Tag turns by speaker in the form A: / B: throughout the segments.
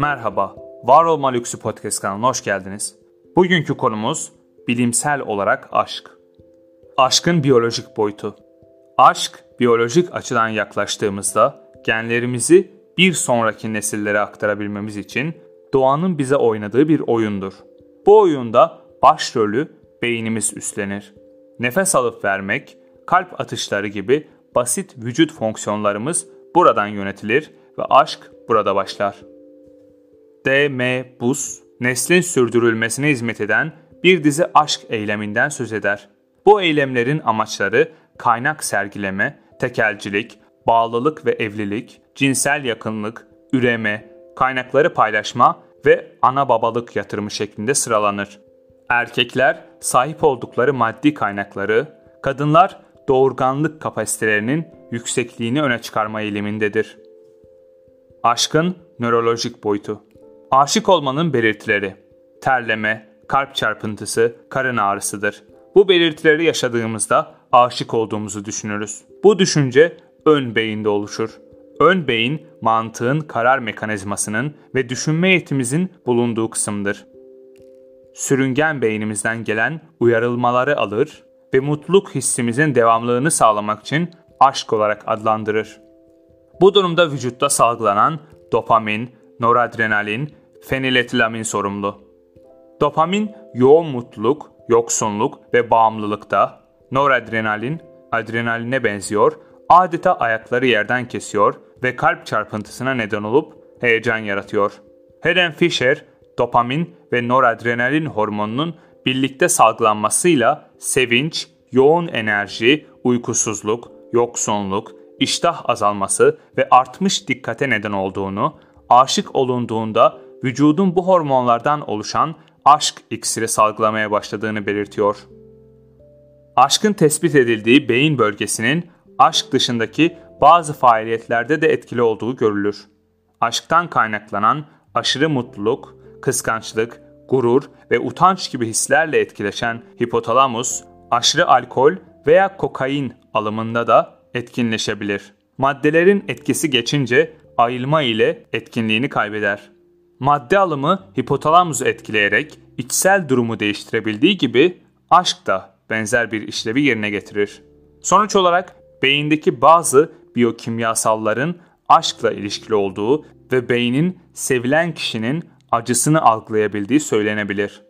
A: Merhaba, Var Olma Lüksü Podcast kanalına hoş geldiniz. Bugünkü konumuz bilimsel olarak aşk. Aşkın biyolojik boyutu. Aşk, biyolojik açıdan yaklaştığımızda genlerimizi bir sonraki nesillere aktarabilmemiz için doğanın bize oynadığı bir oyundur. Bu oyunda başrolü beynimiz üstlenir. Nefes alıp vermek, kalp atışları gibi basit vücut fonksiyonlarımız buradan yönetilir ve aşk burada başlar. D.M. Bus, neslin sürdürülmesine hizmet eden bir dizi aşk eyleminden söz eder. Bu eylemlerin amaçları kaynak sergileme, tekelcilik, bağlılık ve evlilik, cinsel yakınlık, üreme, kaynakları paylaşma ve ana babalık yatırımı şeklinde sıralanır. Erkekler sahip oldukları maddi kaynakları, kadınlar doğurganlık kapasitelerinin yüksekliğini öne çıkarma eğilimindedir. Aşkın nörolojik boyutu Aşık olmanın belirtileri terleme, kalp çarpıntısı, karın ağrısıdır. Bu belirtileri yaşadığımızda aşık olduğumuzu düşünürüz. Bu düşünce ön beyinde oluşur. Ön beyin mantığın karar mekanizmasının ve düşünme yetimizin bulunduğu kısımdır. Sürüngen beynimizden gelen uyarılmaları alır ve mutluluk hissimizin devamlılığını sağlamak için aşk olarak adlandırır. Bu durumda vücutta salgılanan dopamin, noradrenalin, feniletilamin sorumlu. Dopamin yoğun mutluluk, yoksunluk ve bağımlılıkta, noradrenalin adrenaline benziyor, adeta ayakları yerden kesiyor ve kalp çarpıntısına neden olup heyecan yaratıyor. Helen Fisher, dopamin ve noradrenalin hormonunun birlikte salgılanmasıyla sevinç, yoğun enerji, uykusuzluk, yoksunluk, iştah azalması ve artmış dikkate neden olduğunu, aşık olunduğunda vücudun bu hormonlardan oluşan aşk iksiri salgılamaya başladığını belirtiyor. Aşkın tespit edildiği beyin bölgesinin aşk dışındaki bazı faaliyetlerde de etkili olduğu görülür. Aşktan kaynaklanan aşırı mutluluk, kıskançlık, gurur ve utanç gibi hislerle etkileşen hipotalamus, aşırı alkol veya kokain alımında da etkinleşebilir. Maddelerin etkisi geçince ayılma ile etkinliğini kaybeder. Madde alımı hipotalamusu etkileyerek içsel durumu değiştirebildiği gibi aşk da benzer bir işlevi yerine getirir. Sonuç olarak beyindeki bazı biyokimyasalların aşkla ilişkili olduğu ve beynin sevilen kişinin acısını algılayabildiği söylenebilir.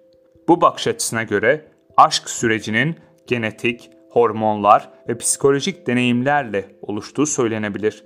A: Bu bakış açısına göre aşk sürecinin genetik, hormonlar ve psikolojik deneyimlerle oluştuğu söylenebilir.